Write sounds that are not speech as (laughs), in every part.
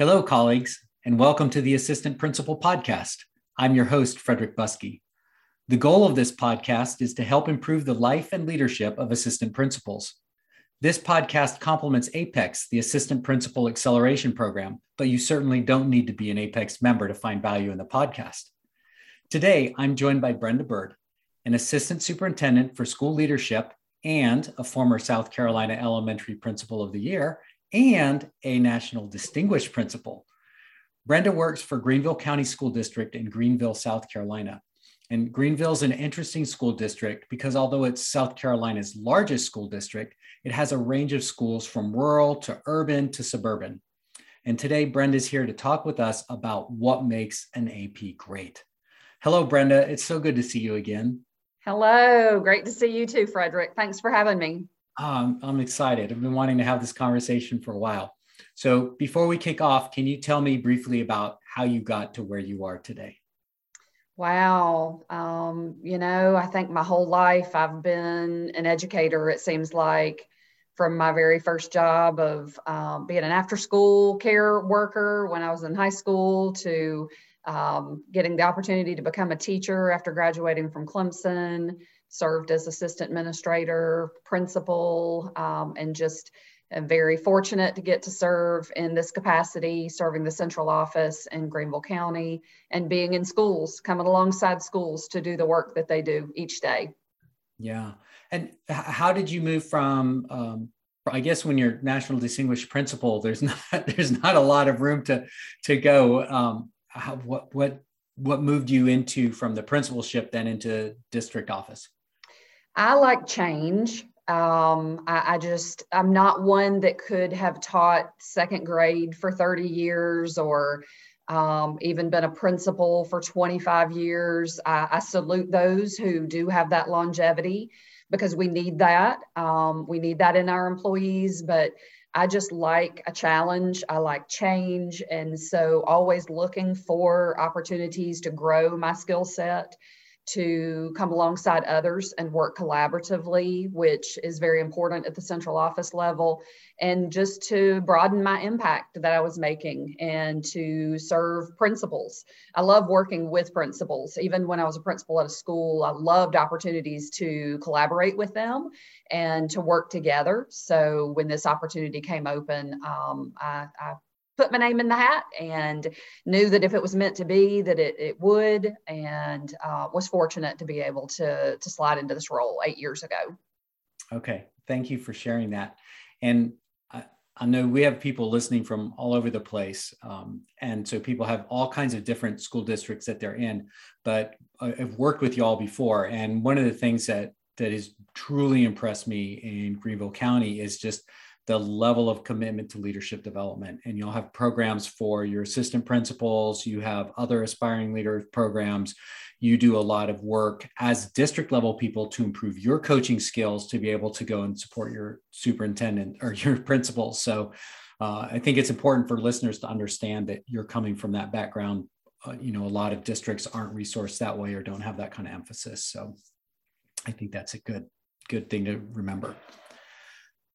Hello, colleagues, and welcome to the Assistant Principal Podcast. I'm your host, Frederick Buskey. The goal of this podcast is to help improve the life and leadership of assistant principals. This podcast complements APEX, the Assistant Principal Acceleration Program, but you certainly don't need to be an APEX member to find value in the podcast. Today, I'm joined by Brenda Byrd, an Assistant Superintendent for School Leadership and a former South Carolina Elementary Principal of the Year and a National Distinguished Principal. Brenda works for Greenville County School District in Greenville, South Carolina. And Greenville is an interesting school district because although it's South Carolina's largest school district, it has a range of schools from rural to urban to suburban. And today, Brenda's here to talk with us about what makes an AP great. Hello, Brenda. It's so good to see you again. Hello. Great to see you too, Frederick. Thanks for having me. Um, I'm excited. I've been wanting to have this conversation for a while. So, before we kick off, can you tell me briefly about how you got to where you are today? Wow. Um, you know, I think my whole life I've been an educator, it seems like, from my very first job of um, being an after school care worker when I was in high school to um, getting the opportunity to become a teacher after graduating from Clemson served as assistant administrator, principal, um, and just am very fortunate to get to serve in this capacity, serving the central office in Greenville County and being in schools, coming alongside schools to do the work that they do each day. Yeah. And how did you move from, um, I guess when you're national distinguished principal, there's (laughs) not, there's not a lot of room to, to go. Um, how, what, what, what moved you into from the principalship then into district office? I like change. Um, I, I, just, I'm not one that could have taught second grade for 30 years or um, even been a principal for 25 years. I, I, salute those who do have that longevity because we need that. Um, we need that in our employees, but I just like a challenge. I like change. And so always looking for opportunities to grow my skill set to come alongside others and work collaboratively, which is very important at the central office level, and just to broaden my impact that I was making and to serve principals. I love working with principals. Even when I was a principal at a school, I loved opportunities to collaborate with them and to work together. So when this opportunity came open, um, I, I put my name in the hat and knew that if it was meant to be that it, it would and uh, was fortunate to be able to to slide into this role eight years ago. Okay. Thank you for sharing that. And I, know we have people listening from all over the place um, and so people have all kinds of different school districts that they're in but i've worked with y'all before and one of the things that that has truly impressed me in greenville county is just the level of commitment to leadership development. And you'll have programs for your assistant principals, you have other aspiring leader programs. You do a lot of work as district level people to improve your coaching skills to be able to go and support your superintendent or your (laughs) principals. So uh, I think it's important for listeners to understand that you're coming from that background. Uh, you know, a lot of districts aren't resourced that way or don't have that kind of emphasis. So I think that's a good, good thing to remember.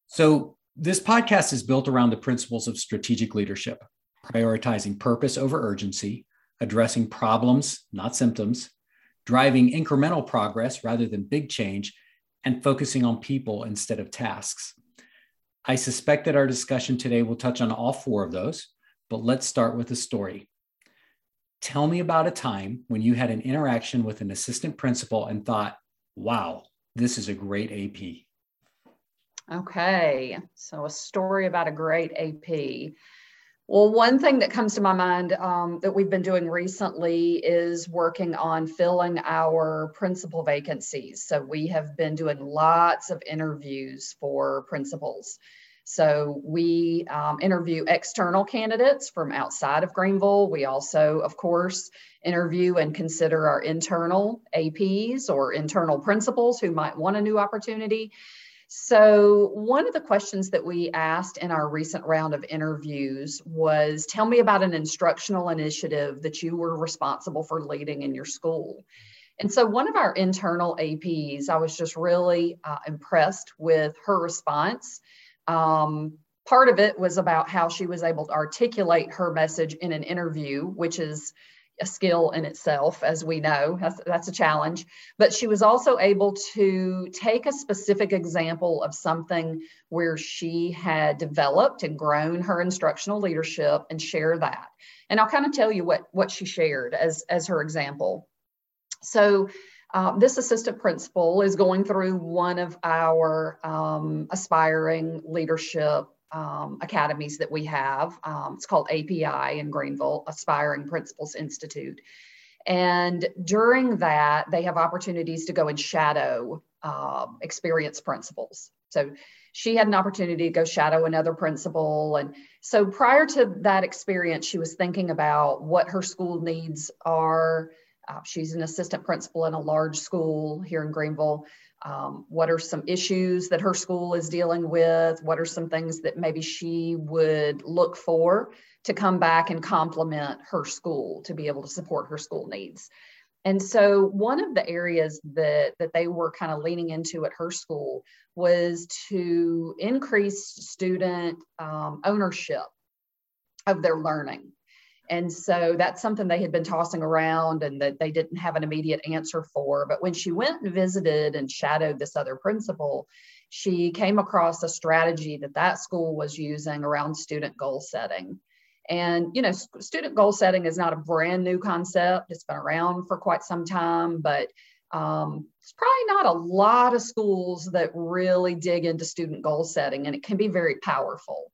So this podcast is built around the principles of strategic leadership, prioritizing purpose over urgency, addressing problems, not symptoms, driving incremental progress rather than big change, and focusing on people instead of tasks. I suspect that our discussion today will touch on all four of those, but let's start with a story. Tell me about a time when you had an interaction with an assistant principal and thought, wow, this is a great AP. Okay, so a story about a great AP. Well, one thing that comes to my mind um, that we've been doing recently is working on filling our principal vacancies. So we have been doing lots of interviews for principals. So we um, interview external candidates from outside of Greenville. We also, of course, interview and consider our internal APs or internal principals who might want a new opportunity. So, one of the questions that we asked in our recent round of interviews was Tell me about an instructional initiative that you were responsible for leading in your school. And so, one of our internal APs, I was just really uh, impressed with her response. Um, part of it was about how she was able to articulate her message in an interview, which is a skill in itself, as we know. That's, that's, a challenge. But she was also able to take a specific example of something where she had developed and grown her instructional leadership and share that. And I'll kind of tell you what, what she shared as, as her example. So, uh, this assistant principal is going through one of our um, aspiring leadership um, academies that we have. Um, it's called API in Greenville, Aspiring Principals Institute. And during that, they have opportunities to go and shadow uh, experienced principals. So she had an opportunity to go shadow another principal. And so prior to that experience, she was thinking about what her school needs are. Uh, she's an assistant principal in a large school here in Greenville um, what are some issues that her school is dealing with? What are some things that maybe she would look for to come back and complement her school to be able to support her school needs? And so one of the areas that that they were kind of leaning into at her school was to increase student um, ownership of their learning and so that's something they had been tossing around and that they didn't have an immediate answer for. But when she went and visited and shadowed this other principal, she came across a strategy that that school was using around student goal setting. And, you know, student goal setting is not a brand new concept, it's been around for quite some time, but um, it's probably not a lot of schools that really dig into student goal setting, and it can be very powerful.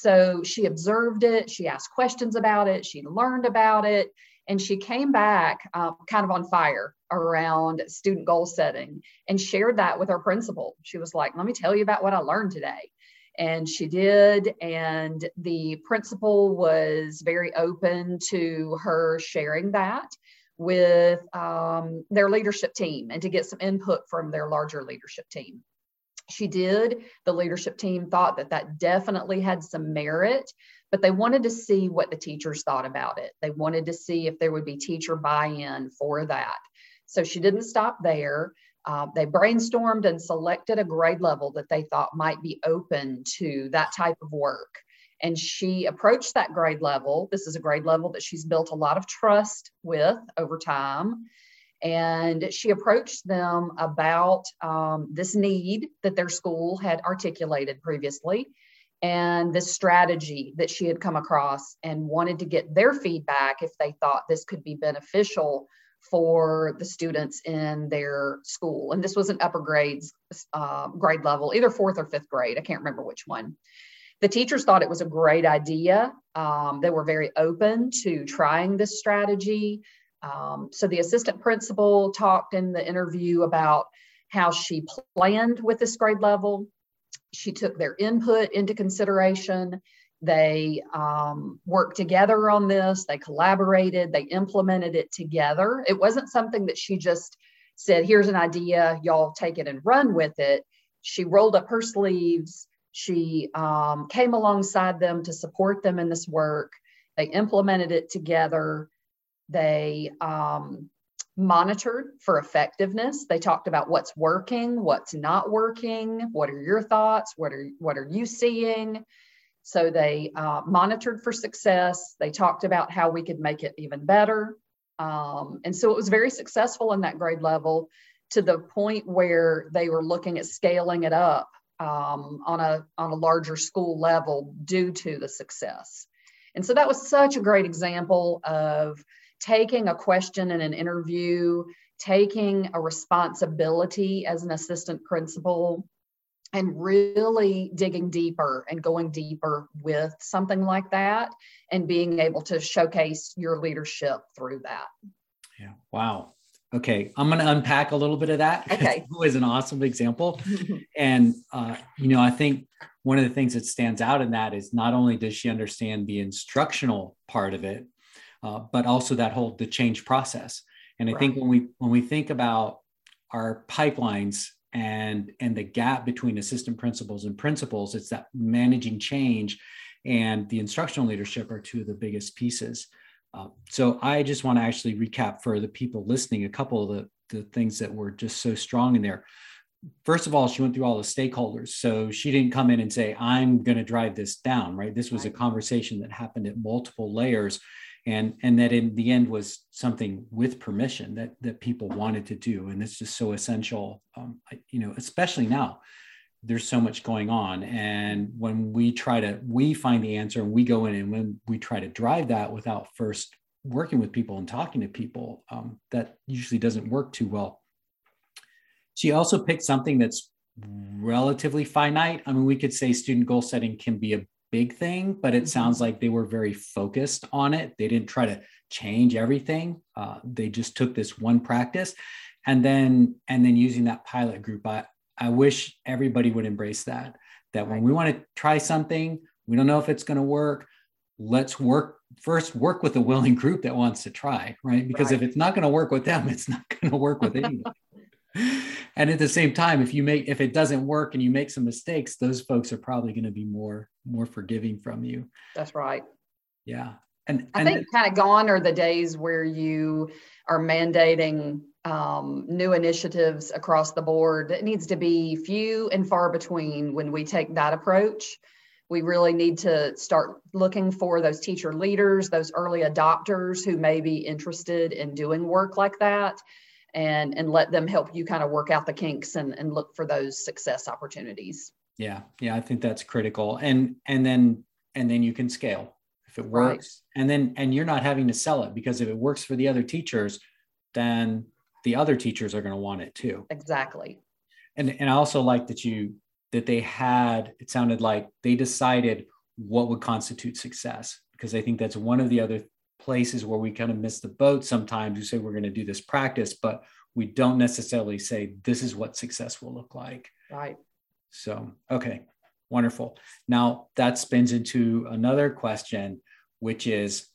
So she observed it, she asked questions about it, she learned about it, and she came back uh, kind of on fire around student goal setting and shared that with her principal. She was like, Let me tell you about what I learned today. And she did. And the principal was very open to her sharing that with um, their leadership team and to get some input from their larger leadership team she did. The leadership team thought that that definitely had some merit, but they wanted to see what the teachers thought about it. They wanted to see if there would be teacher buy in for that. So she didn't stop there. Uh, they brainstormed and selected a grade level that they thought might be open to that type of work. And she approached that grade level. This is a grade level that she's built a lot of trust with over time and she approached them about um, this need that their school had articulated previously and this strategy that she had come across and wanted to get their feedback if they thought this could be beneficial for the students in their school. And this was an upper grades uh, grade level, either fourth or fifth grade. I can't remember which one. The teachers thought it was a great idea. Um, they were very open to trying this strategy. Um, so the assistant principal talked in the interview about how she planned with this grade level. She took their input into consideration. They um, worked together on this, they collaborated, they implemented it together. It wasn't something that she just said, Here's an idea, y'all take it and run with it. She rolled up her sleeves. She um, came alongside them to support them in this work. They implemented it together. They um, monitored for effectiveness. They talked about what's working, what's not working, what are your thoughts, what are what are you seeing. So they uh, monitored for success. They talked about how we could make it even better. Um, and so it was very successful in that grade level to the point where they were looking at scaling it up um, on a on a larger school level due to the success. And so that was such a great example of taking a question in an interview, taking a responsibility as an assistant principal, and really digging deeper and going deeper with something like that and being able to showcase your leadership through that. Yeah. Wow. Okay. I'm going to unpack a little bit of that. (laughs) Okay. Who is an awesome example. (laughs) and, uh, you know, I think one of the things that stands out in that is not only does she understand the instructional part of it, uh, but also that whole the change process. And I right. think when we when we think about our pipelines and and the gap between assistant principals and principals, it's that managing change and the instructional leadership are two of the biggest pieces. Uh, so I just want to actually recap for the people listening a couple of the, the things that were just so strong in there. first of all, she went through all the stakeholders. So she didn't come in and say, I'm going to drive this down, right? This was a conversation that happened at multiple layers. And, and that in the end was something with permission that, that people wanted to do. And it's just so essential, um, you know, especially now there's so much going on. And when we try to, we find the answer and we go in and when we try to drive that without first working with people and talking to people, um, that usually doesn't work too well she also picked something that's relatively finite. I mean, we could say student goal setting can be a big thing, but it mm-hmm. sounds like they were very focused on it. They didn't try to change everything. Uh, they just took this one practice, and then and then using that pilot group. I I wish everybody would embrace that. That when we want to try something, we don't know if it's going to work. Let's work first. Work with a willing group that wants to try, right? Because right. if it's not going to work with them, it's not going to work with (laughs) anybody. and at the same time if you make if it doesn't work and you make some mistakes those folks are probably going to be more more forgiving from you. That's right. Yeah. And i and think kind of gone are the days where you are mandating um, new initiatives across the board. It needs to be few and far between when we take that approach. We really need to start looking for those teacher leaders those early adopters who may be interested in doing work like that and and let them help you kind of work out the kinks and, and look for those success opportunities yeah yeah i think that's critical and and then and then you can scale if it works right. and then and you're not having to sell it because if it works for the other teachers then the other teachers are going to want it too exactly and and i also like that you that they had it sounded like they decided what would constitute success because i think that's one of the other places where we kind of miss the boat sometimes. We say we're going to do this practice, but we don't necessarily say this is what success will look like. Right. So, okay, wonderful. Now that spins into another question, which is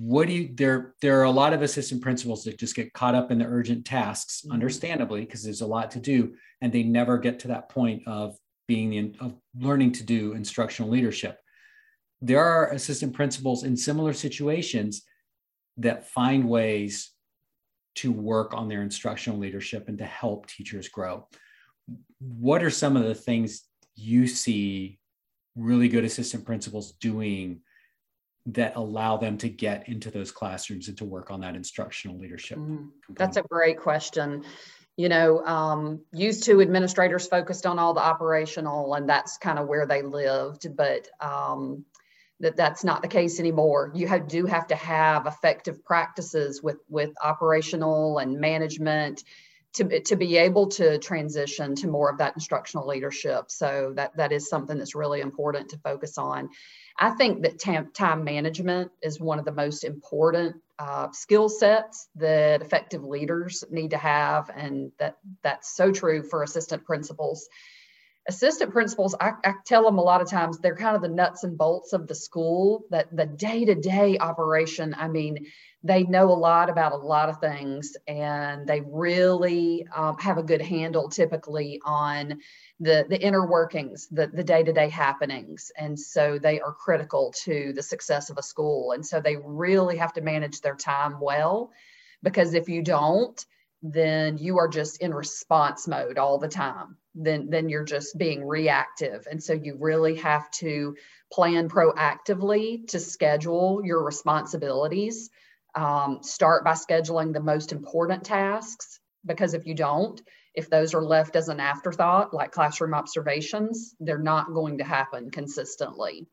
what do you there there are a lot of assistant principals that just get caught up in the urgent tasks mm-hmm. understandably because there's a lot to do and they never get to that point of being the of learning to do instructional leadership there are assistant principals in similar situations that find ways to work on their instructional leadership and to help teachers grow. What are some of the things you see really good assistant principals doing that allow them to get into those classrooms and to work on that instructional leadership? Mm, that's a great question. You know, um, used to administrators focused on all the operational, and that's kind of where they lived. But um, that that's not the case anymore. You have, do have to have effective practices with with operational and management to, to be able to transition to more of that instructional leadership. So that that is something that's really important to focus on. I think that tam, time management is one of the most important uh, skill sets that effective leaders need to have, and that that's so true for assistant principals assistant principals I, I, tell them a lot of times they're kind of the nuts and bolts of the school that the day-to-day operation i mean they know a lot about a lot of things and they really um, have a good handle typically on the the inner workings the, the day-to-day happenings and so they are critical to the success of a school and so they really have to manage their time well because if you don't then you are just in response mode all the time. Then then you're just being reactive and so you really have to plan proactively to schedule your responsibilities um, start by scheduling the most important tasks because if you don't if those are left as an afterthought like classroom observations they're not going to happen consistently.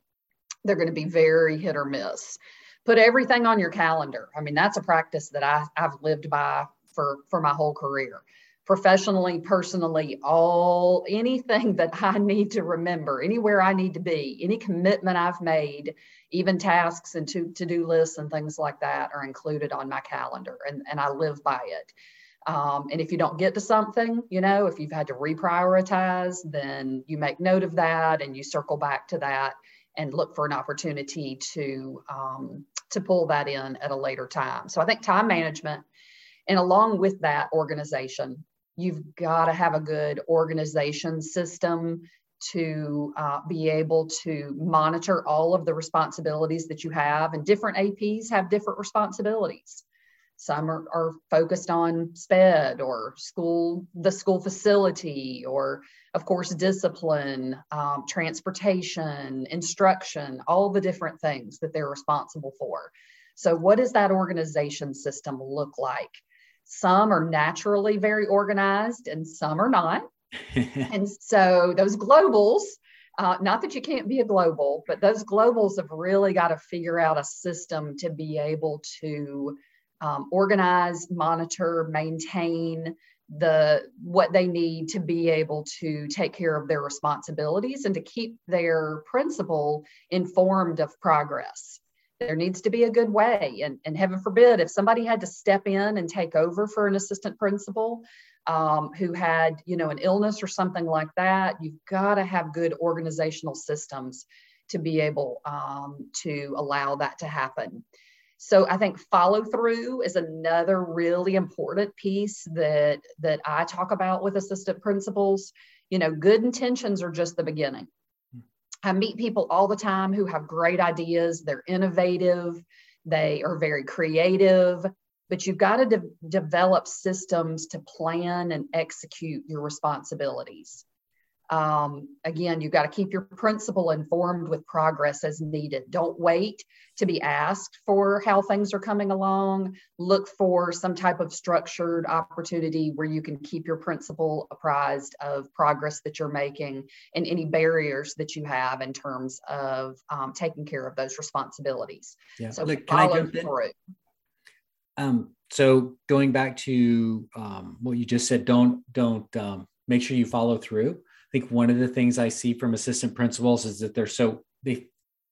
They're going to be very hit or miss. Put everything on your calendar. I mean that's a practice that I, i've lived by for for my whole career professionally personally all anything that i need to remember anywhere i need to be any commitment i've made even tasks and to to-do lists and things like that are included on my calendar and, and i live by it. Um, and if you don't get to something you know if you've had to reprioritize then you make note of that and you circle back to that and look for an opportunity to um, to pull that in at a later time. So i think time management and along with that organization, you've got to have a good organization system to uh, be able to monitor all of the responsibilities that you have. And different APs have different responsibilities. some are, are focused on sped or school the school facility or of course discipline um, transportation instruction all the different things that they're responsible for so what does that organization system look like some are naturally very organized and some are not. (laughs) And so those globals uh, not that you can't be a global, but those globals have really got to figure out a system to be able to um, organize, monitor, maintain the what they need to be able to take care of their responsibilities and to keep their principal informed of progress there needs to be a good way and, and heaven forbid if somebody had to step in and take over for an assistant principal um, who had you know an illness or something like that you've got to have good organizational systems to be able um, to allow that to happen so I think follow through is another really important piece that that I talk about with assistant principals. You know, good intentions are just the beginning. I meet people all the time who have great ideas, they're innovative, they are very creative, but you've got to de- develop systems to plan and execute your responsibilities. Um, again, you've got to keep your principal informed with progress as needed. Don't wait to be asked for how things are coming along. Look for some type of structured opportunity where you can keep your principal apprised of progress that you're making and any barriers that you have in terms of um, taking care of those responsibilities. Yeah. So Look, follow through. Um, so going back to um, what you just said, don't don't um, make sure you follow through think one of the things I see from assistant principals is that they're so they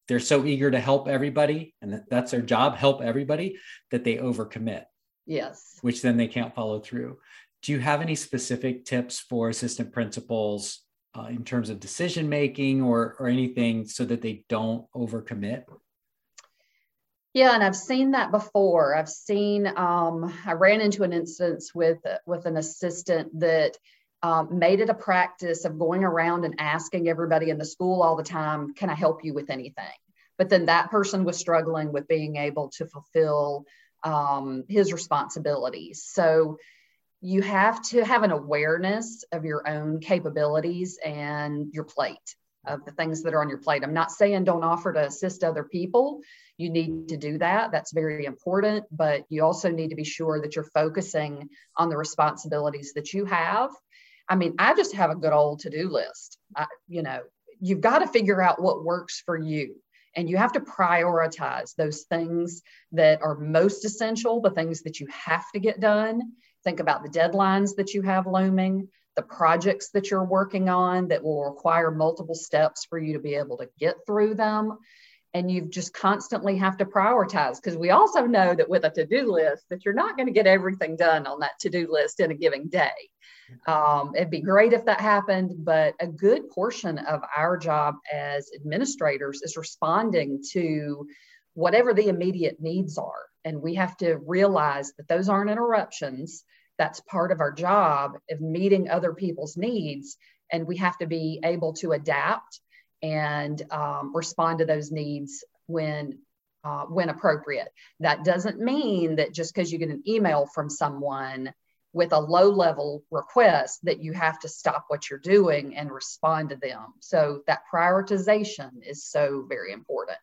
they're so eager to help everybody and that's their job help everybody that they overcommit yes which then they can't follow through do you have any specific tips for assistant principals uh, in terms of decision making or or anything so that they don't overcommit yeah, and I've seen that before. I've seen. Um, I ran into an instance with with an assistant that um, made it a practice of going around and asking everybody in the school all the time, Can I help you with anything? But then that person was struggling with being able to fulfill um, his responsibilities. So you have to have an awareness of your own capabilities and your plate of the things that are on your plate. I'm not saying don't offer to assist other people. You need to do that. That's very important. But you also need to be sure that you're focusing on the responsibilities that you have I mean, I just have a good old to do list. I, you know, you've got to figure out what works for you. And you have to prioritize those things that are most essential, the things that you have to get done. Think about the deadlines that you have looming, the projects that you're working on that will require multiple steps for you to be able to get through them and you just constantly have to prioritize because we also know that with a to-do list that you're not going to get everything done on that to-do list in a given day um, it'd be great if that happened but a good portion of our job as administrators is responding to whatever the immediate needs are. And we have to realize that those aren't interruptions. That's part of our job of meeting other people's needs. And we have to be able to adapt and um, respond to those needs when uh, when appropriate. That doesn't mean that just because you get an email from someone with a low level request that you have to stop what you're doing and respond to them. So that prioritization is so very important.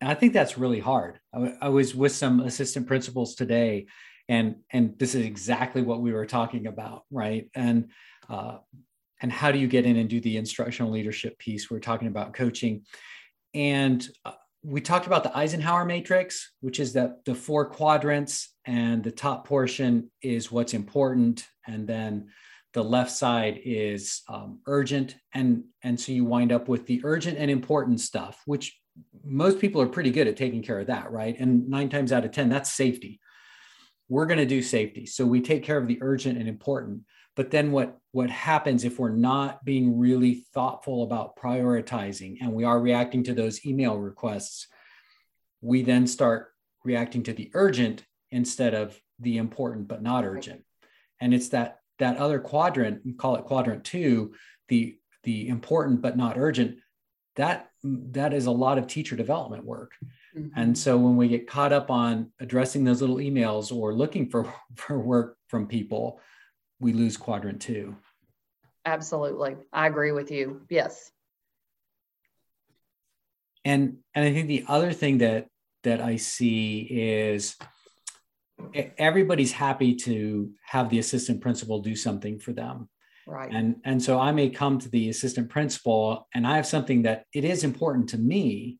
I think that's really hard. I, was with some assistant principals today, and and this is exactly what we were talking about, right? And uh, and how do you get in and do the instructional leadership piece we're talking about coaching and uh, we talked about the eisenhower matrix which is that the four quadrants and the top portion is what's important and then the left side is um, urgent and and so you wind up with the urgent and important stuff which most people are pretty good at taking care of that right? And nine times out of ten that's safety. We're going to do safety so we take care of the urgent and important. But then what what happens if we're not being really thoughtful about prioritizing and we are reacting to those email requests? We then start reacting to the urgent instead of the important but not urgent and it's that that other quadrant call it quadrant 2 the the important but not urgent that that is a lot of teacher development work Mm-hmm. And so when we get caught up on addressing those little emails or looking for, (laughs) for work from people, we lose quadrant two. Absolutely. I agree with you. Yes. And and I think the other thing that that I see is everybody's happy to have the assistant principal do something for them. Right. And and so I may come to the assistant principal and I have something that it is important to me,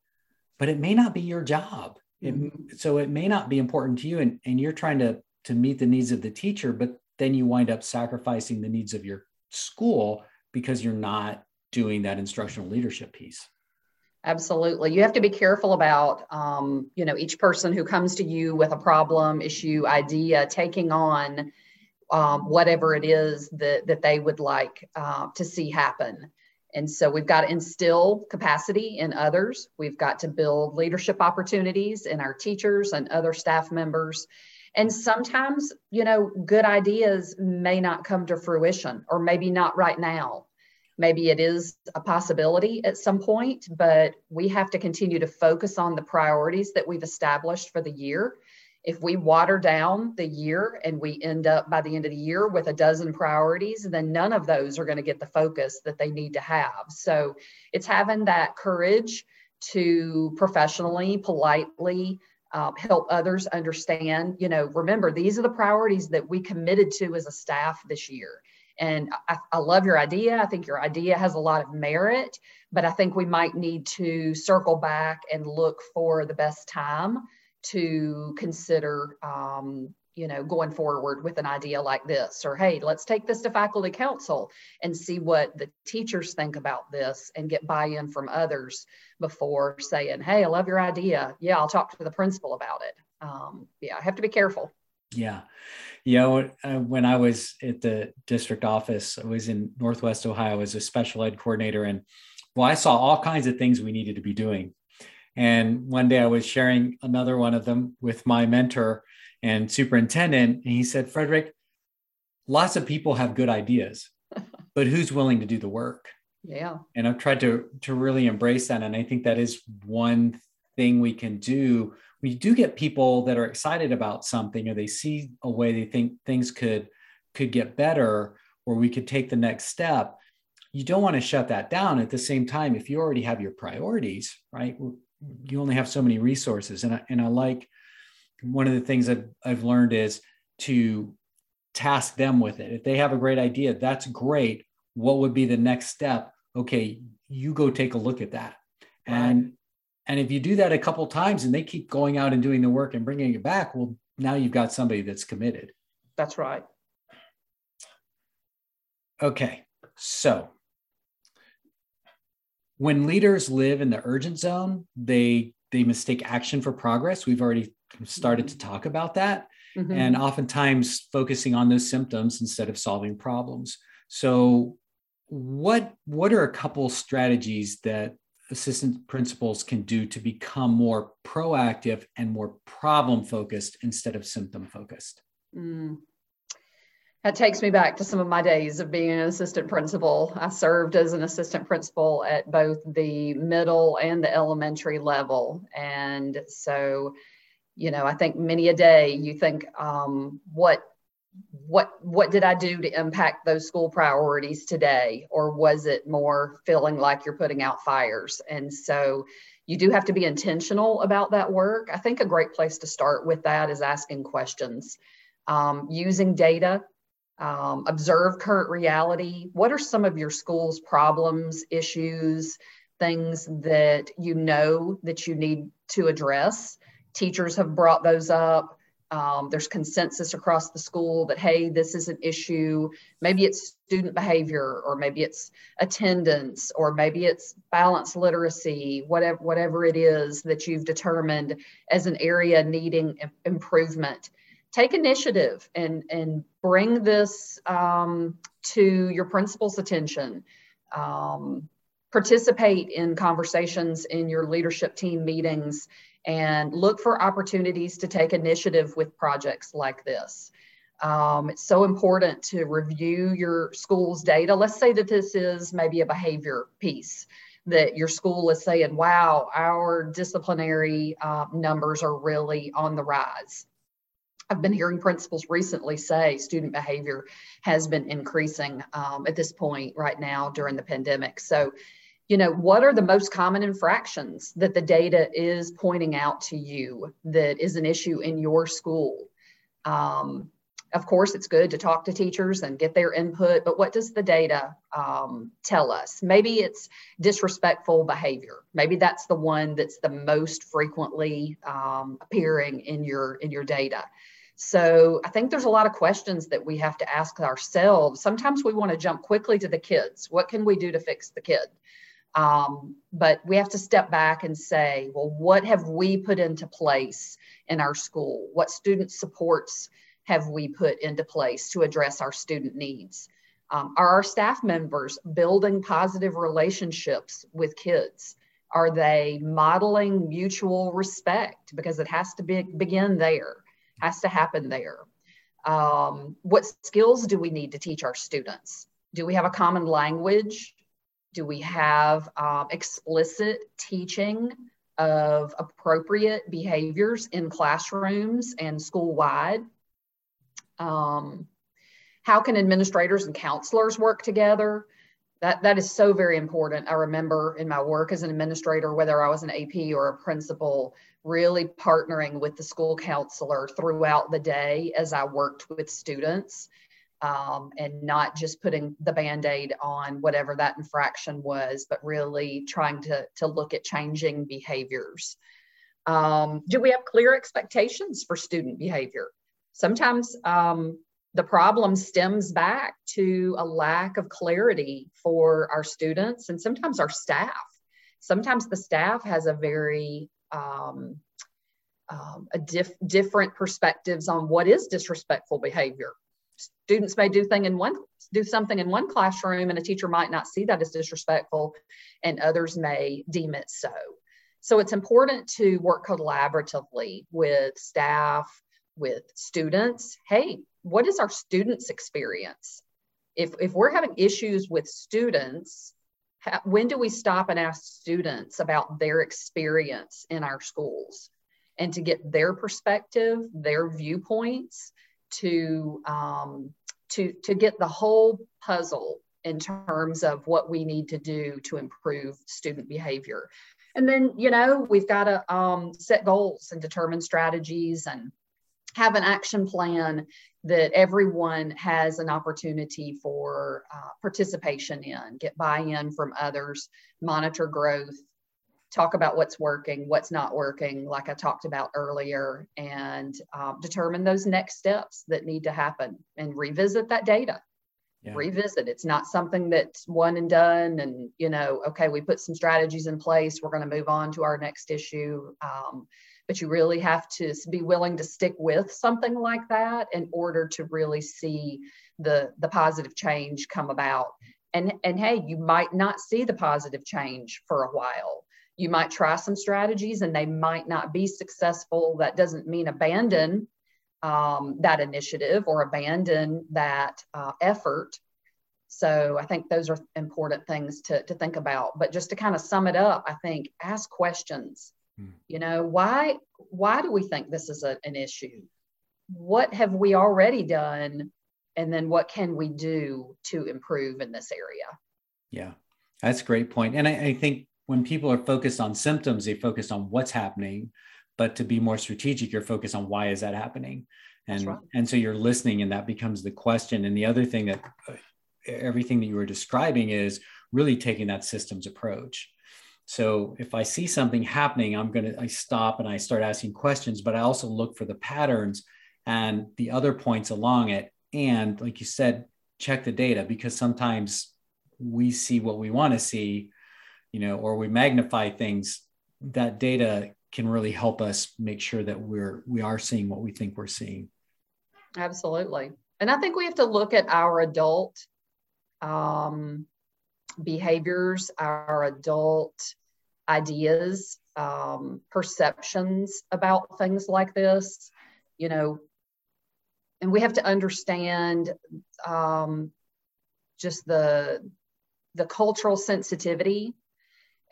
but it may not be your job. Mm-hmm. It, so it may not be important to you and, and you're trying to to meet the needs of the teacher, but then you wind up sacrificing the needs of your school because you're not doing that instructional leadership piece. Absolutely. You have to be careful about, um, you know, each person who comes to you with a problem, issue, idea, taking on um, whatever it is that, that they would like uh, to see happen. And so we've got to instill capacity in others. We've got to build leadership opportunities in our teachers and other staff members. And sometimes, you know, good ideas may not come to fruition or maybe not right now. Maybe it is a possibility at some point, but we have to continue to focus on the priorities that we've established for the year. If we water down the year and we end up by the end of the year with a dozen priorities, then none of those are going to get the focus that they need to have. So it's having that courage to professionally, politely, uh, help others understand you know remember these are the priorities that we committed to as a staff this year and I, I, love your idea i think your idea has a lot of merit but i think we might need to circle back and look for the best time to consider um, you know, going forward with an idea like this, or hey, let's take this to faculty council and see what the teachers think about this and get buy in from others before saying, hey, I love your idea. Yeah, I'll talk to the principal about it. Um, yeah, I have to be careful. Yeah. You know, uh, when I was at the district office, I was in Northwest Ohio as a special ed coordinator. And well, I saw all kinds of things we needed to be doing. And one day I was sharing another one of them with my mentor and superintendent. And he said, Frederick, lots of people have good ideas, (laughs) but who's willing to do the work? Yeah. And I've tried to to really embrace that. And I think that is one thing we can do. We do get people that are excited about something or they see a way they think things could could get better or we could take the next step. You don't want to shut that down. At the same time, if you already have your priorities, right? You only have so many resources. And I, and I like one of the things I've, I've learned is to task them with it. If they have a great idea, that's great. What would be the next step? Okay, you go take a look at that. Right. And and if you do that a couple times and they keep going out and doing the work and bringing it back, well, now you've got somebody that's committed. That's right. Okay, so when leaders live in the urgent zone, they they mistake action for progress. We've already started to talk about that. Mm-hmm. And oftentimes focusing on those symptoms instead of solving problems. So, what what are a couple strategies that assistant principals can do to become more proactive and more problem focused instead of symptom focused? Mm. That takes me back to some of my days of being an assistant principal. I served as an assistant principal at both the middle and the elementary level. And so, you know, I think many a day you think, um, what what what did I do to impact those school priorities today? Or was it more feeling like you're putting out fires? And so you do have to be intentional about that work. I think a great place to start with that is asking questions. Um, using data um, observe current reality. What are some of your school's problems, issues, things that you know that you need to address? Teachers have brought those up. Um, there's consensus across the school that, hey, this is an issue. Maybe it's student behavior, or maybe it's attendance, or maybe it's balanced literacy, whatever, whatever it is that you've determined as an area needing improvement. Take initiative and and bring this um, to your principal's attention. Um, participate in conversations in your leadership team meetings and look for opportunities to take initiative with projects like this um, it's so important to review your school's data let's say that this is maybe a behavior piece that your school is saying, wow, our disciplinary uh, numbers are really on the rise. I've been hearing principals recently say student behavior has been increasing um, at this point right now during the pandemic. So, you know, what are the most common infractions that the data is pointing out to you that is an issue in your school? Um, of course, it's good to talk to teachers and get their input, but what does the data um, tell us? Maybe it's disrespectful behavior. Maybe that's the one that's the most frequently um, appearing in your in your data. So I think there's a lot of questions that we have to ask ourselves. Sometimes we want to jump quickly to the kids. What can we do to fix the kid? Um, but we have to step back and say, well, what have we put into place in our school? What student supports have we put into place to address our student needs? Um, are our staff members building positive relationships with kids? Are they modeling mutual respect? Because it has to be, begin there, has to happen there. Um, what skills do we need to teach our students? Do we have a common language? Do we have um, explicit teaching of appropriate behaviors in classrooms and school wide? Um, how can administrators and counselors work together? That, that is so very important. I remember in my work as an administrator, whether I was an AP or a principal, really partnering with the school counselor throughout the day as I worked with students um, and not just putting the band aid on whatever that infraction was, but really trying to, to look at changing behaviors. Um, do we have clear expectations for student behavior? sometimes um, the problem stems back to a lack of clarity for our students and sometimes our staff. Sometimes the staff has a very um, um, a diff- different perspectives on what is disrespectful behavior. Students may do thing in one do something in one classroom, and a teacher might not see that as disrespectful, and others may deem it so. So it's important to work collaboratively with staff, with students. Hey what is our students experience? If if we're having issues with students when do we stop and ask students about their experience in our schools? And to get their perspective their viewpoints to um, to to get the whole puzzle in terms of what we need to do to improve student behavior. And then you know we've got to um, set goals and determine strategies and have an action plan that everyone has an opportunity for uh, participation in, get buy in from others, monitor growth, talk about what's working, what's not working, like I talked about earlier, and um, determine those next steps that need to happen and revisit that data. Yeah. Revisit. It's not something that's one and done, and you know, okay, we put some strategies in place. We're going to move on to our next issue. Um, but you really have to be willing to stick with something like that in order to really see the the positive change come about and and hey you might not see the positive change for a while you might try some strategies and they might not be successful that doesn't mean abandon um, that initiative or abandon that uh, effort so i think those are important things to, to think about but just to kind of sum it up i think ask questions Hmm. You know, why why do we think this is a, an issue? What have we already done? And then what can we do to improve in this area? Yeah, that's a great point. And I, I think when people are focused on symptoms, they focus on what's happening. But to be more strategic, you're focused on why is that happening? And right. and so you're listening, and that becomes the question. And the other thing that uh, everything that you were describing is really taking that systems approach so if I see something happening, I'm going to, I stop and I start asking questions, but I also look for the patterns and the other points along it. And like you said, check the data because sometimes we see what we want to see, you know, or we magnify things. That data can really help us make sure that we're, we are seeing what we think we're seeing. Absolutely. And I think we have to look at our adult um, behaviors, our adult ideas, um, perceptions about things like this, you know, and we have to understand um, just the the cultural sensitivity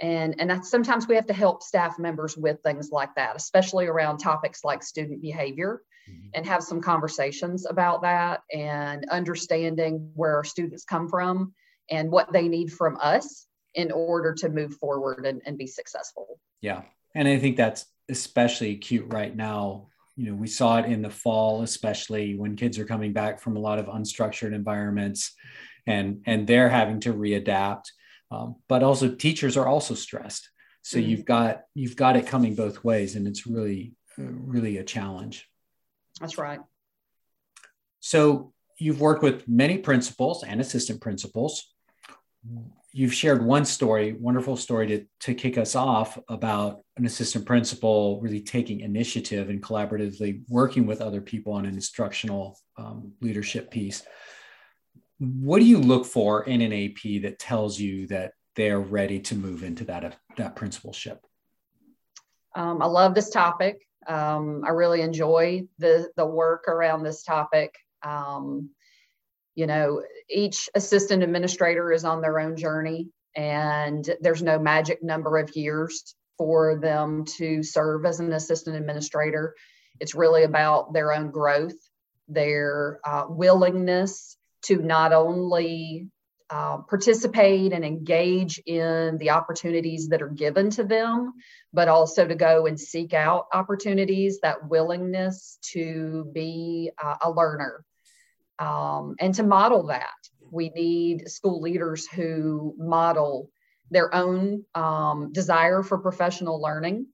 and and that's sometimes we have to help staff members with things like that especially around topics like student behavior mm-hmm. and have some conversations about that and understanding where our students come from and what they need from us in order to move forward and, and be successful. Yeah. And i think that's especially acute right now. You know we saw it in the fall especially when kids are coming back from a lot of unstructured environments and and they're having to readapt um, but also teachers are also stressed. So mm-hmm. you've got you've got it coming both ways and it's really really a challenge. That's right. So you've worked with many principals and assistant principals. You've shared one story wonderful story to, to kick us off about an assistant principal really taking initiative and collaboratively working with other people on an instructional um, leadership piece what do you look for in an AP that tells you that they're ready to move into that, that principalship? Um, I love this topic. Um, I really enjoy the, the work around this topic. Um, you know, each assistant administrator is on their own journey, and there's no magic number of years for them to serve as an assistant administrator. It's really about their own growth, their uh, willingness to not only uh, participate and engage in the opportunities that are given to them, but also to go and seek out opportunities, that willingness to be uh, a learner um, and to model that. We need school leaders who model their own um, desire for professional learning.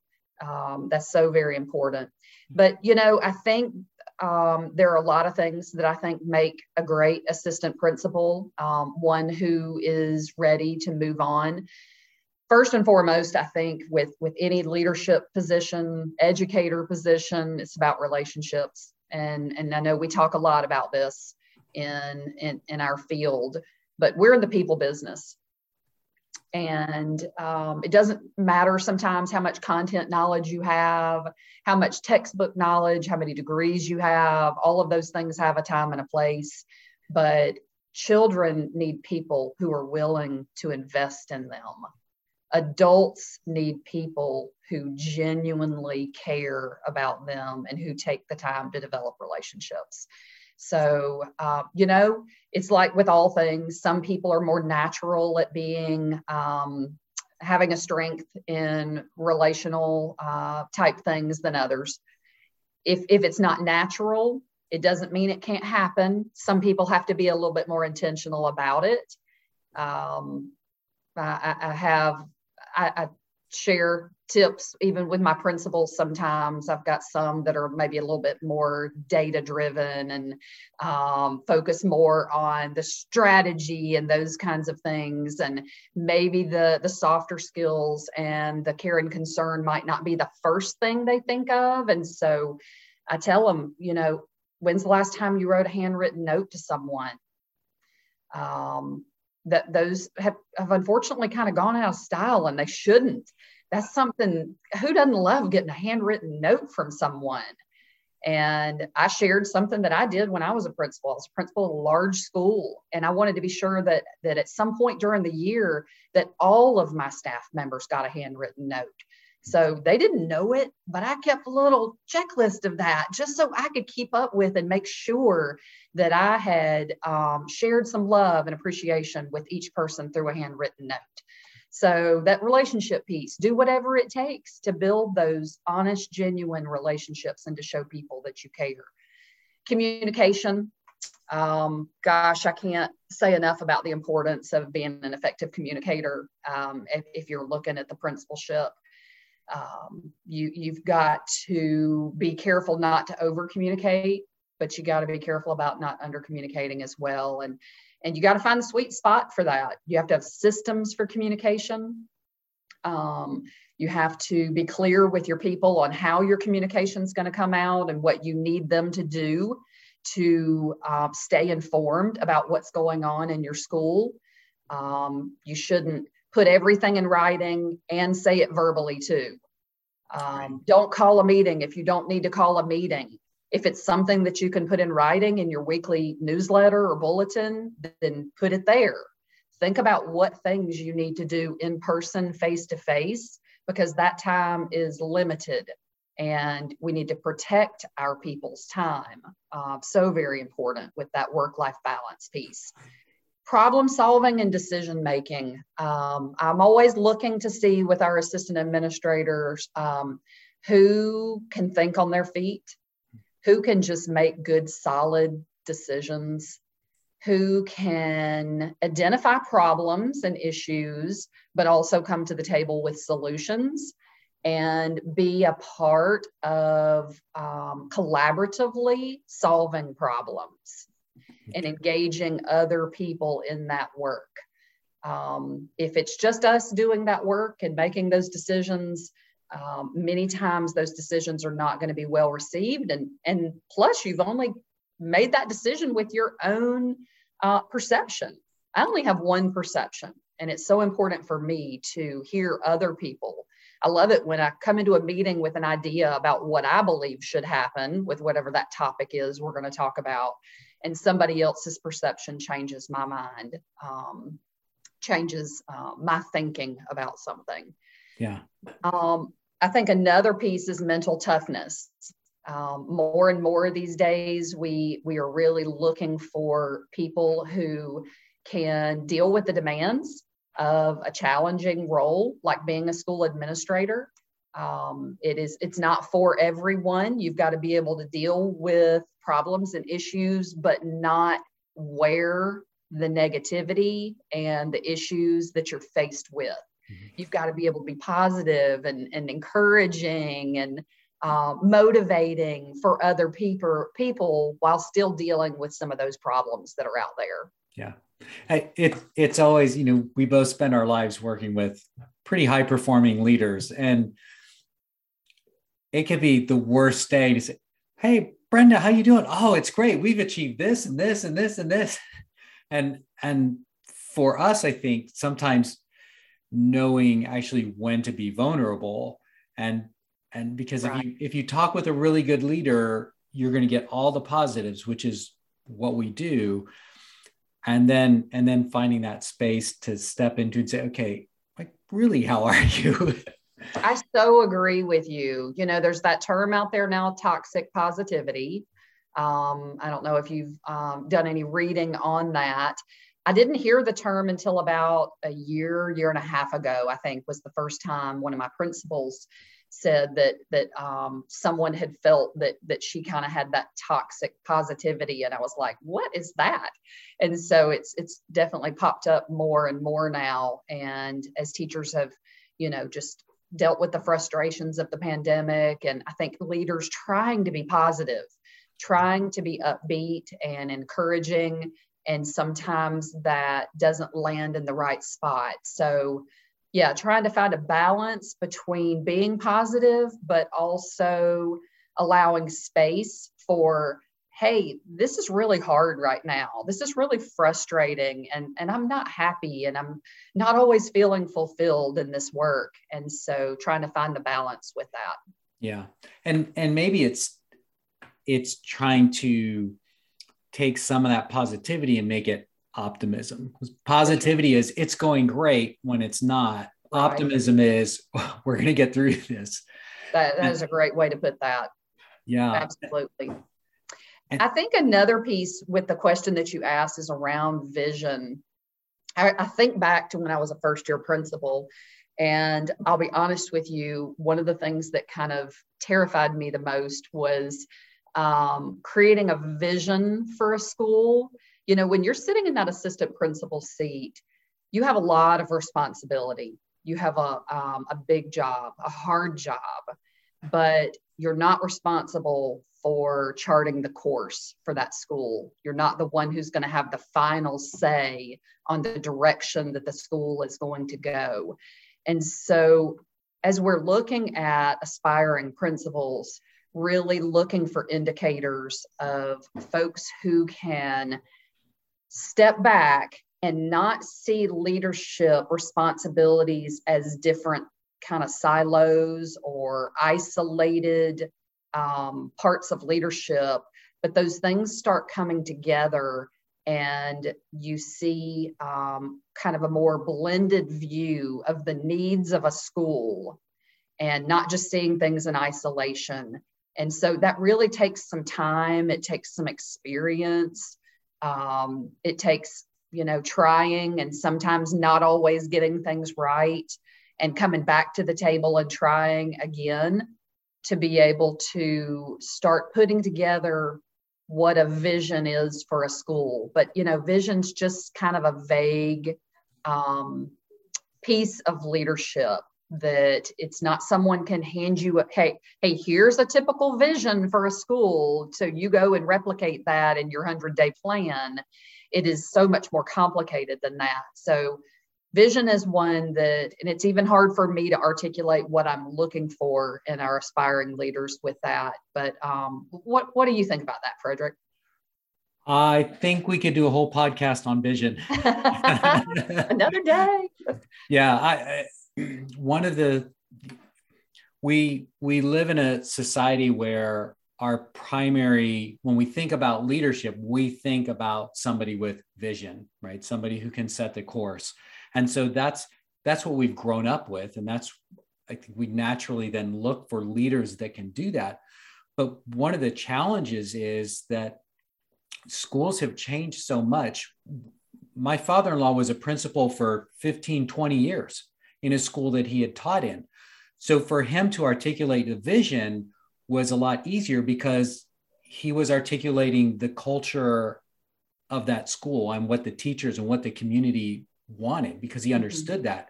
Um, that's so very important. But, you know, I think um, there are a lot of things that I think make a great assistant principal, um, one who is ready to move on. First and foremost, I think with with any leadership position, educator position, it's about relationships, and and I know we talk a lot about this in in, in our field, but we're in the people business, and um, it doesn't matter sometimes how much content knowledge you have how much textbook knowledge how many degrees you have all of those things have a time and a place. But children need people who are willing to invest in them. Adults need people who genuinely care about them and who take the time to develop relationships. So, uh, you know, it's like with all things, some people are more natural at being, um, having a strength in relational uh, type things than others. If, if it's not natural, it doesn't mean it can't happen. Some people have to be a little bit more intentional about it. Um, I, I, have, I, I share tips even with my principals sometimes i've got some that are maybe a little bit more data driven and um, focus more on the strategy and those kinds of things. And maybe the the softer skills and the care and concern might not be the first thing they think of. And so i tell them you know when's the last time you wrote a handwritten note to someone? Um, that those have, have unfortunately kind of gone out of style and they shouldn't. That's something who doesn't love getting a handwritten note from someone? And I shared something that I did when I was a principal. I was a principal of a large school, and I wanted to be sure that that at some point during the year that all of my staff members got a handwritten note. So they didn't know it, but I kept a little checklist of that just so I could keep up with and make sure that I had um, shared some love and appreciation with each person through a handwritten note. So that relationship piece, do whatever it takes to build those honest, genuine relationships and to show people that you care. Communication, um, gosh, I can't say enough about the importance of being an effective communicator um, if, if, you're looking at the principalship um, you you've got to be careful not to over communicate but you got to be careful about not under communicating as well and and you got to find the sweet spot for that you have to have systems for communication um, you have to be clear with your people on how your communication is going to come out and what you need them to do to uh, stay informed about what's going on in your school um, you shouldn't put everything in writing and say it verbally too. Um, don't call a meeting if you don't need to call a meeting. If it's something that you can put in writing in your weekly newsletter or bulletin, then put it there. think about what things you need to do in person, face to face, because that time is limited and we need to protect our people's time. Uh, so, very important with that work life balance piece. Problem solving and decision making. Um, I'm always looking to see with our assistant administrators um, who can think on their feet, who can just make good, solid decisions who can identify problems and issues, but also come to the table with solutions and be a part of um, collaboratively solving problems and engaging other people in that work. Um, if it's just us doing that work and making those decisions, um, many times those decisions are not going to be well received. And, and plus, you've only made that decision with your own uh, perception. I only have one perception, and it's so important for me to hear other people. I love it when I come into a meeting with an idea about what I believe should happen with whatever that topic is we're going to talk about, and somebody else's perception changes my mind, um, changes uh, my thinking about something. Yeah. Um, I think another piece is mental toughness. Um, more and more these days, we we are really looking for people who can deal with the demands of a challenging role, like being a school administrator. Um, it is it's not for everyone. You've got to be able to deal with problems and issues, but not wear the negativity and the issues that you're faced with. Mm-hmm. You've got to be able to be positive and, and encouraging and uh, motivating for other people people while still dealing with some of those problems that are out there. Yeah. It it's always you know we both spend our lives working with pretty high performing leaders and it could be the worst day to say hey brenda how you doing? Oh it's great. We've achieved this and this and this and this. And and for us i think sometimes knowing actually when to be vulnerable. And and because right. if you if you talk with a really good leader you're going to get all the positives which is what we do. And then and then finding that space to step into and say okay like really how are (laughs) you? I so agree with you. You know there's that term out there now toxic positivity. Um, i don't know if you've um, done any reading on that I didn't hear the term until about a year, year and a half ago, I think was the first time one of my principals said that that um, someone had felt that that she kind of had that toxic positivity and i was like what is that? And so it's it's definitely popped up more and more now and as teachers have you know just dealt with the frustrations of the pandemic and i think leaders trying to be positive trying to be upbeat and encouraging and sometimes that doesn't land in the right spot so yeah, trying to find a balance between being positive, but also allowing space for, hey, this is really hard right now. This is really frustrating and, and I'm not happy and I'm not always feeling fulfilled in this work. And so trying to find the balance with that. Yeah. And and maybe it's it's trying to take some of that positivity and make it optimism. Positivity is it's going great when it's not. Right. Optimism is (laughs) we're going to get through this. That, that is a great way to put that. Yeah. Absolutely. And, I think another piece with the question that you asked is around vision. I, I think back to when I was a first year principal, and I'll be honest with you, one of the things that kind of terrified me the most was um, creating a vision for a school you know, when you're sitting in that assistant principal seat, you have a lot of responsibility. You have a, um, a big job, a hard job, but you're not responsible for charting the course for that school. You're not the one who's going to have the final say on the direction that the school is going to go. And so, as we're looking at aspiring principals, really looking for indicators of folks who can step back and not see leadership responsibilities as different kind of silos or isolated um, parts of leadership, but those things start coming together and you see um, kind of a more blended view of the needs of a school and not just seeing things in isolation. And so that really takes some time, it takes some experience, um, it takes, you know, trying and sometimes not always getting things right and coming back to the table and trying again to be able to start putting together what a vision is for a school. But you know, vision's just kind of a vague um, piece of leadership that it's not someone can hand you a hey hey here's a typical vision for a school. So you go and replicate that in your 100 day plan. It is so much more complicated than that. So vision is one that and it's even hard for me to articulate what i'm looking for in our aspiring leaders with that. But um, what what do you think about that frederick? I think we could do a whole podcast on vision. (laughs) Another day. (laughs) Yeah I, I one of the we we live in a society where our primary when we think about leadership we think about somebody with vision right? Somebody who can set the course. And so that's that's what we've grown up with. And that's i think we naturally then look for leaders that can do that. But one of the challenges is that schools have changed so much. My father-in-law was a principal for 15 20 years in a school that he had taught in so for him to articulate a vision was a lot easier because he was articulating the culture of that school and what the teachers and what the community wanted because he mm-hmm. understood mm-hmm. that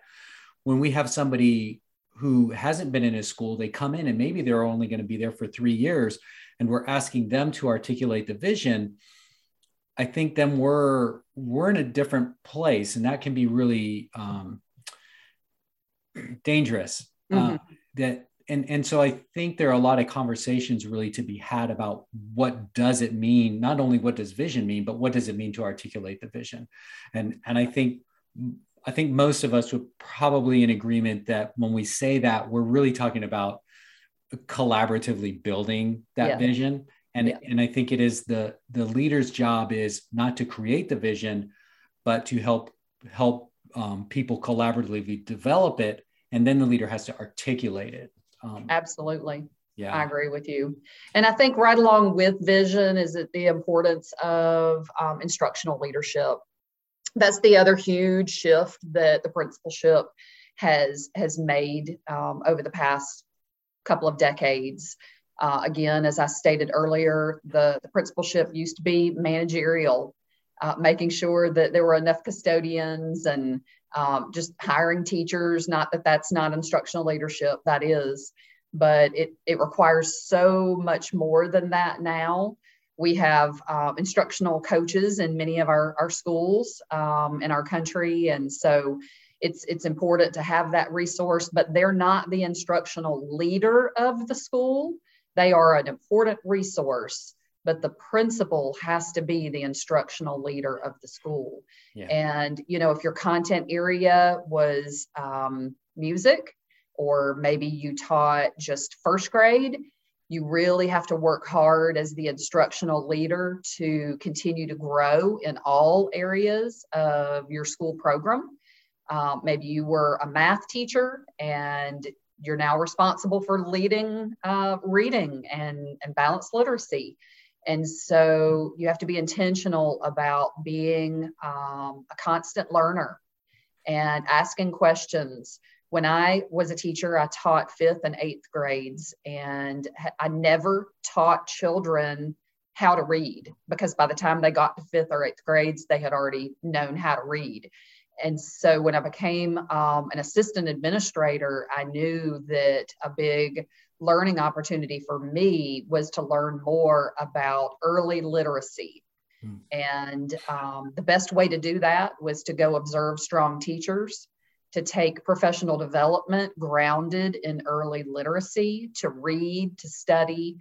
when we have somebody who hasn't been in a school they come in and maybe they're only going to be there for three years and we're asking them to articulate the vision i think then we're we're in a different place and that can be really um, dangerous uh, mm-hmm. uh, that and and so i think there are a lot of conversations really to be had about what does it mean not only what does vision mean but what does it mean to articulate the vision and and i think I think most of us would probably in agreement that when we say that, we're really talking about collaboratively building that yeah. vision. And, yeah. and I think it is the the leader's job is not to create the vision, but to help help um, people collaboratively develop it, and then the leader has to articulate it. Um, Absolutely. Yeah. I agree with you. And I think right along with vision is the importance of um, instructional leadership that's the other huge shift that the principalship has has made um, over the past couple of decades. Uh, again, as I stated earlier, the, the principalship used to be managerial, uh, making sure that there were enough custodians and um, just hiring teachers. Not that that's not instructional leadership, that is, but it, it requires so much more than that now. We have um, instructional coaches in many of our, our schools um, in our country. And so it's, it's important to have that resource, but they're not the instructional leader of the school. They are an important resource, but the principal has to be the instructional leader of the school. Yeah. And, you know, if your content area was um, music, or maybe you taught just first grade, you really have to work hard as the instructional leader to continue to grow in all areas of your school program. Um, maybe you were a math teacher and you're now responsible for leading uh, reading and, and balanced literacy. And so you have to be intentional about being um, a constant learner and asking questions, when I was a teacher, I taught fifth and eighth grades, and I never taught children how to read because by the time they got to fifth or eighth grades, they had already known how to read. And so when I became um, an assistant administrator, I knew that a big learning opportunity for me was to learn more about early literacy. Hmm. And um, the best way to do that was to go observe strong teachers to take professional development grounded in early literacy, to read, to study.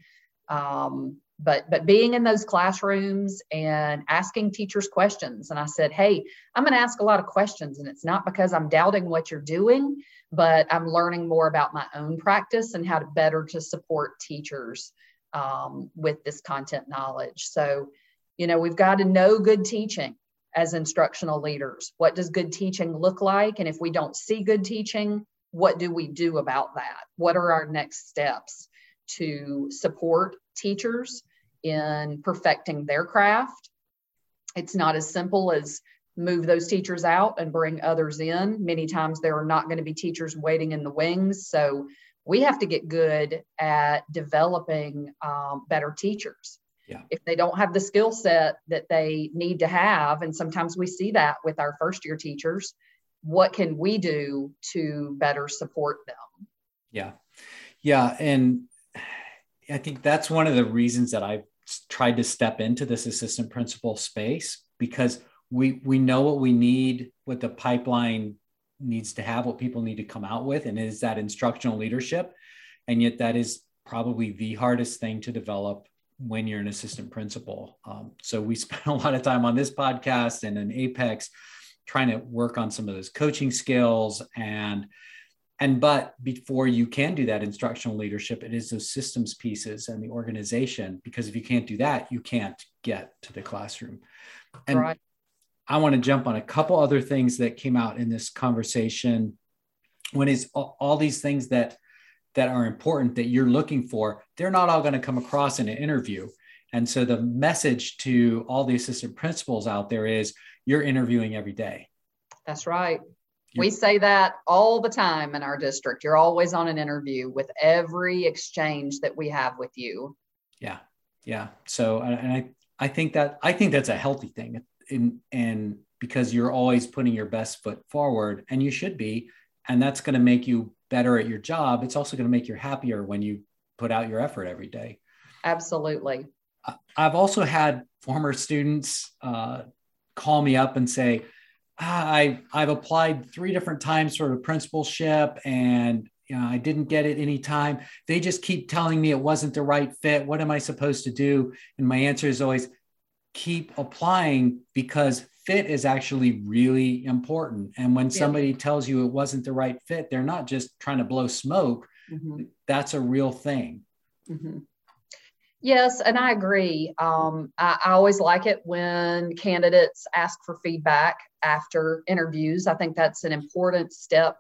Um, but but being in those classrooms and asking teachers questions and i said hey i'm going to ask a lot of questions and it's not because i'm doubting what you're doing but i'm learning more about my own practice and how to better to support teachers um, with this content knowledge so You know, we've got to know good teaching as instructional leaders. What does good teaching look like? And if we don't see good teaching, what do we do about that? What are our next steps to support teachers in perfecting their craft? It's not as simple as move those teachers out and bring others in. Many times there are not going to be teachers waiting in the wings. So we have to get good at developing um, better teachers. Yeah. If they don't have the skill set that they need to have, and sometimes we see that with our first year teachers, what can we do to better support them? Yeah. Yeah. And I think that's one of the reasons that I've tried to step into this assistant principal space because we we know what we need, what the pipeline needs to have, what people need to come out with, and is that instructional leadership. And yet that is probably the hardest thing to develop when you're an assistant principal. Um, so we (laughs) spent a lot of time on this podcast and in Apex trying to work on some of those coaching skills and and but before you can do that instructional leadership it is those systems pieces and the organization because if you can't do that you can't get to the classroom. And right. i want to jump on a couple other things that came out in this conversation. When is all, all these things that that are important that you're looking for they're not all going to come across in an interview. And so the message to all the assistant principals out there is you're interviewing every day. That's right we say that all the time in our district. You're always on an interview with every exchange that we have with you. Yeah. Yeah. So, and I, I think that, I think that's a healthy thing. In, and because you're always putting your best foot forward and you should be, and that's going to make you better at your job. It's also going to make you happier when you put out your effort every day. Absolutely. I've also had former students uh, call me up and say, I I've applied three different times for a principalship and you know, I didn't get it any time. They just keep telling me it wasn't the right fit. What am I supposed to do? And my answer is always keep applying because fit is actually really important. And when yeah. somebody tells you it wasn't the right fit, they're not just trying to blow smoke. Mm-hmm. That's a real thing. Mm-hmm. Yes, and I agree. Um, I, I, always like it when candidates ask for feedback after interviews. I think that's an important step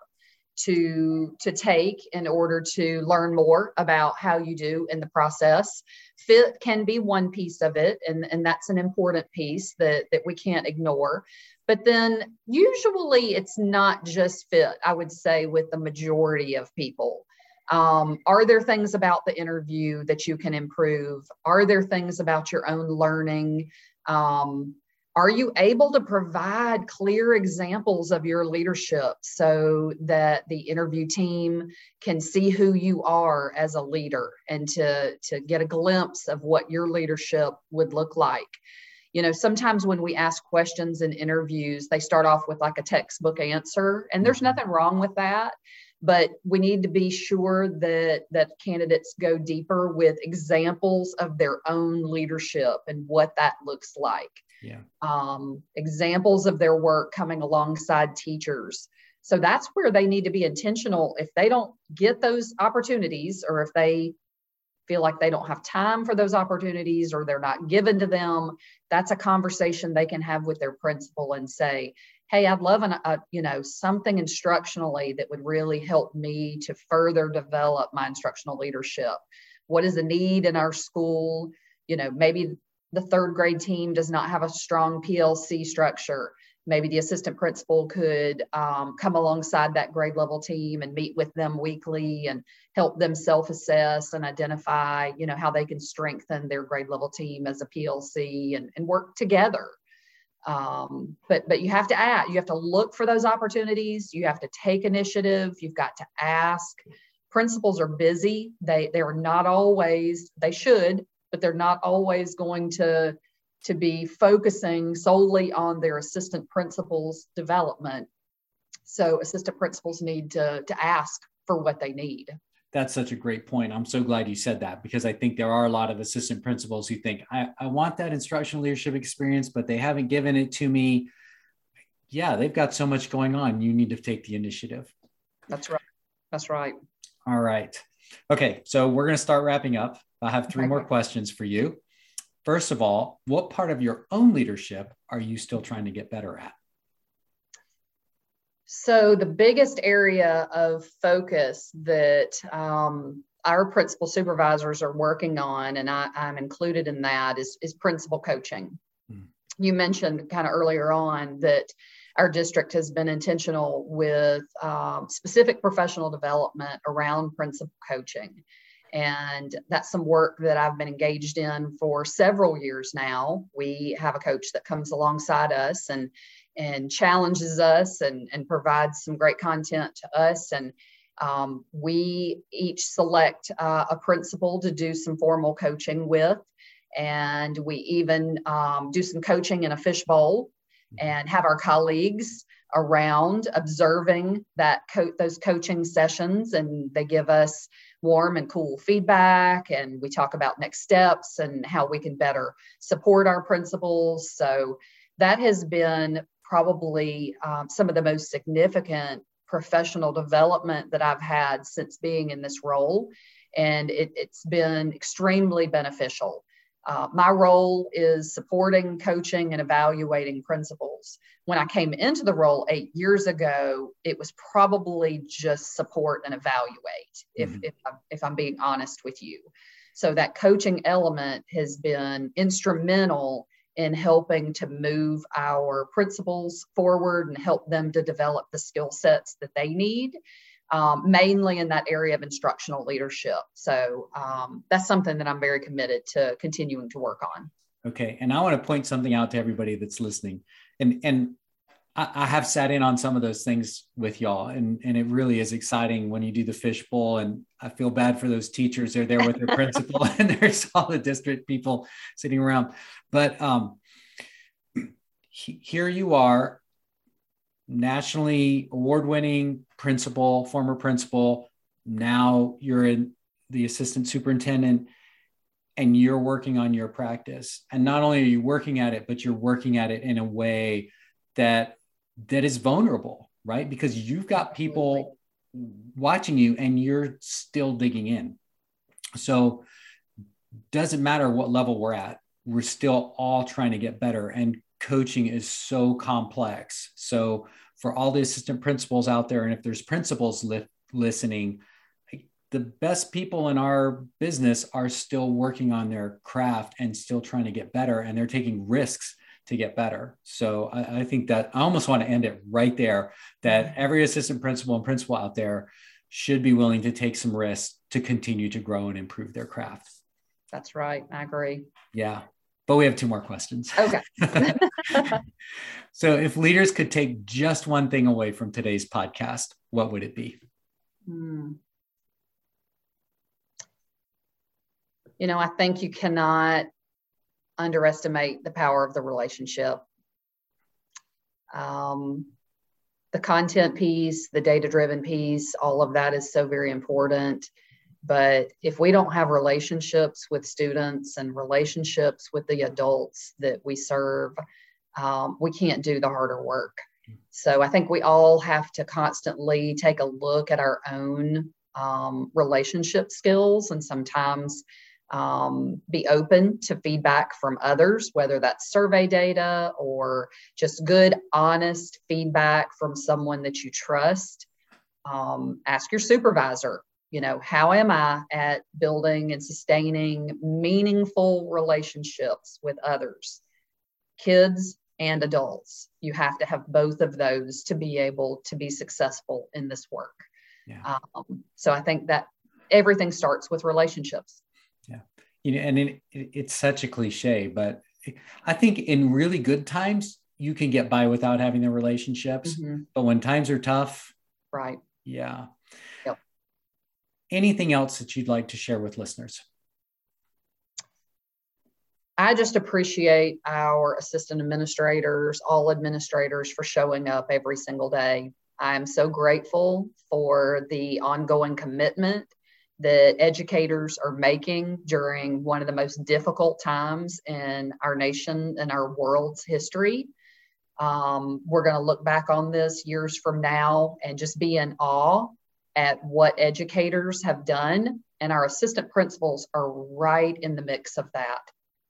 to to take in order to learn more about how you do in the process. Fit can be one piece of it, and, and that's an important piece that, that we can't ignore. But then usually it's not just fit, I would say, with the majority of people. Um, are there things about the interview that you can improve? Are there things about your own learning? Um, are you able to provide clear examples of your leadership so that the interview team can see who you are as a leader and to, to get a glimpse of what your leadership would look like? You know, sometimes when we ask questions in interviews, they start off with like a textbook answer, and there's mm-hmm. nothing wrong with that but we need to be sure that that candidates go deeper with examples of their own leadership and what that looks like. Yeah. Um, examples of their work coming alongside teachers. So that's where they need to be intentional. If they don't get those opportunities or if they feel like they don't have time for those opportunities or they're not given to them that's a conversation they can have with their principal and say hey i'd love an, a, you know something instructionally that would really help me to further develop my instructional leadership. What is the need in our school? You know maybe the third grade team does not have a strong plc structure. Maybe the assistant principal could um, come alongside that grade level team and meet with them weekly and help them self-assess and identify you know how they can strengthen their grade level team as a plc and, and work together um, but but you have to add you have to look for those opportunities. You have to take initiative. You've got to ask. Principals are busy. They they're not always they should but they're not always going to to be focusing solely on their assistant principals development. So assistant principals need to to ask for what they need that's such a great point. I'm so glad you said that because I think there are a lot of assistant principals who think, I, I want that instructional leadership experience, but they haven't given it to me. Yeah, they've got so much going on. You need to take the initiative. That's right. That's right. All right. Okay. So we're going to start wrapping up. I have three okay. more questions for you. first of all, what part of your own leadership are you still trying to get better at? So, the biggest area of focus that um, our principal supervisors are working on, and I, am included in that, is, is principal coaching. Hmm. You mentioned kind of earlier on that our district has been intentional with um, specific professional development around principal coaching. And that's some work that I've been engaged in for several years now. We have a coach that comes alongside us and and challenges us and, and provides some great content to us. And um, we each select uh, a principal to do some formal coaching with. And we even um, do some coaching in a fishbowl and have our colleagues around observing that co- those coaching sessions and they give us warm and cool feedback and we talk about next steps and how we can better support our principals so that has been probably um, some of the most significant professional development that I've had since being in this role. And it, has been extremely beneficial. Uh, my role is supporting, coaching, and evaluating principals. When I came into the role eight years ago, it was probably just support and evaluate, if, mm-hmm. if, I'm, if I'm being honest with you. So that coaching element has been instrumental in helping to move our principals forward and help them to develop the skill sets that they need um, mainly in that area of instructional leadership. So um, that's something that I'm very committed to continuing to work on. Okay, and I want to point something out to everybody that's listening, and and I, have sat in on some of those things with y'all, and and it really is exciting when you do the fishbowl. And I feel bad for those teachers; they're there with their principal, (laughs) and there's all the district people sitting around. But um, (clears throat) here you are nationally award-winning principal, former principal. Now you're in the assistant superintendent and you're working on your practice. And not only are you working at it, but you're working at it in a way that that is vulnerable, right? Because you've got people watching you and you're still digging in. So doesn't matter what level we're at, we're still all trying to get better. And coaching is so complex. So for all the assistant principals out there, and if there's principals li- listening, the best people in our business are still working on their craft and still trying to get better, and they're taking risks to get better. So I, I think that I almost want to end it right there. That mm-hmm. every assistant principal and principal out there should be willing to take some risks to continue to grow and improve their craft. That's right. I agree. Yeah but we have two more questions. Okay. (laughs) (laughs) so, if leaders could take just one thing away from today's podcast, what would it be? Hmm. You know, I think you cannot underestimate the power of the relationship. Um, the content piece, the data driven piece, all of that is so very important. But if we don't have relationships with students and relationships with the adults that we serve, um, we can't do the harder work. So I think we all have to constantly take a look at our own um, relationship skills and sometimes um, be open to feedback from others, whether that's survey data or just good, honest feedback from someone that you trust. Um, ask your supervisor you know how am i at building and sustaining meaningful relationships with others kids and adults you have to have both of those to be able to be successful in this work yeah. um, so i think that everything starts with relationships you know and it, it's such a cliche but i think in really good times you can get by without having the relationships mm-hmm. but when times are tough right yeah yep. anything else that you'd like to share with listeners? I just appreciate our assistant administrators, all administrators for showing up every single day. I am so grateful for the ongoing commitment that educators are making during one of the most difficult times in our nation and our world's history. Um, we're going to look back on this years from now and just be in awe at what educators have done, and our assistant principals are right in the mix of that.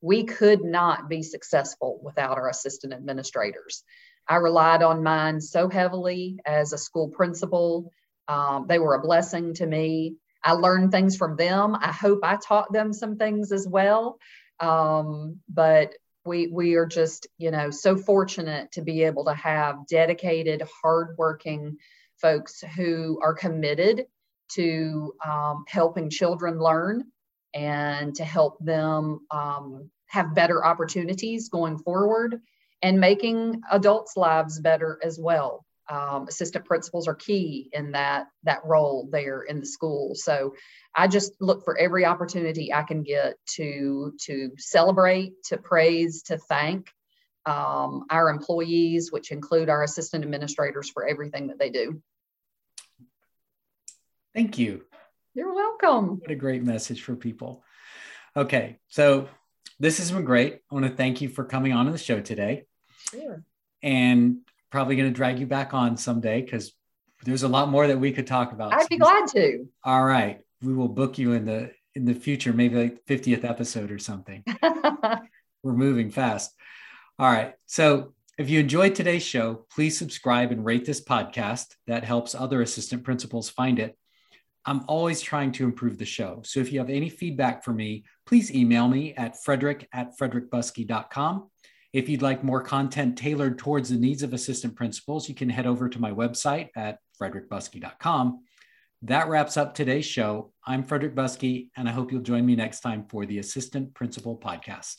we could not be successful without our assistant administrators. I relied on mine so heavily as a school principal. Um, they were a blessing to me. I learned things from them. I hope I taught them some things as well. Um, but we we are just you know so fortunate to be able to have dedicated, hardworking folks who are committed to um, helping children learn and to help them um, have better opportunities going forward and making adults' lives better as well. Um, assistant principals are key in that that role there in the school. So I just look for every opportunity I can get to to celebrate, to praise, to thank um, our employees, which include our assistant administrators for everything that they do. Thank you. You're welcome. What a great message for people. Okay, so this has been great. I want to thank you for coming on to the show today. Sure. And probably going to drag you back on someday because there's a lot more that we could talk about. I'd be glad to. All right, we will book you in the in the future, maybe like 50th episode or something. (laughs) We're moving fast. All right, so if you enjoyed today's show, please subscribe and rate this podcast. That helps other assistant principals find it. I'm always trying to improve the show. So if you have any feedback for me, please email me at frederick at frederickbuskey.com. If you'd like more content tailored towards the needs of assistant principals, you can head over to my website at frederickbuskey.com. That wraps up today's show. I'm Frederick Buskey, and I hope you'll join me next time for the Assistant Principal Podcast.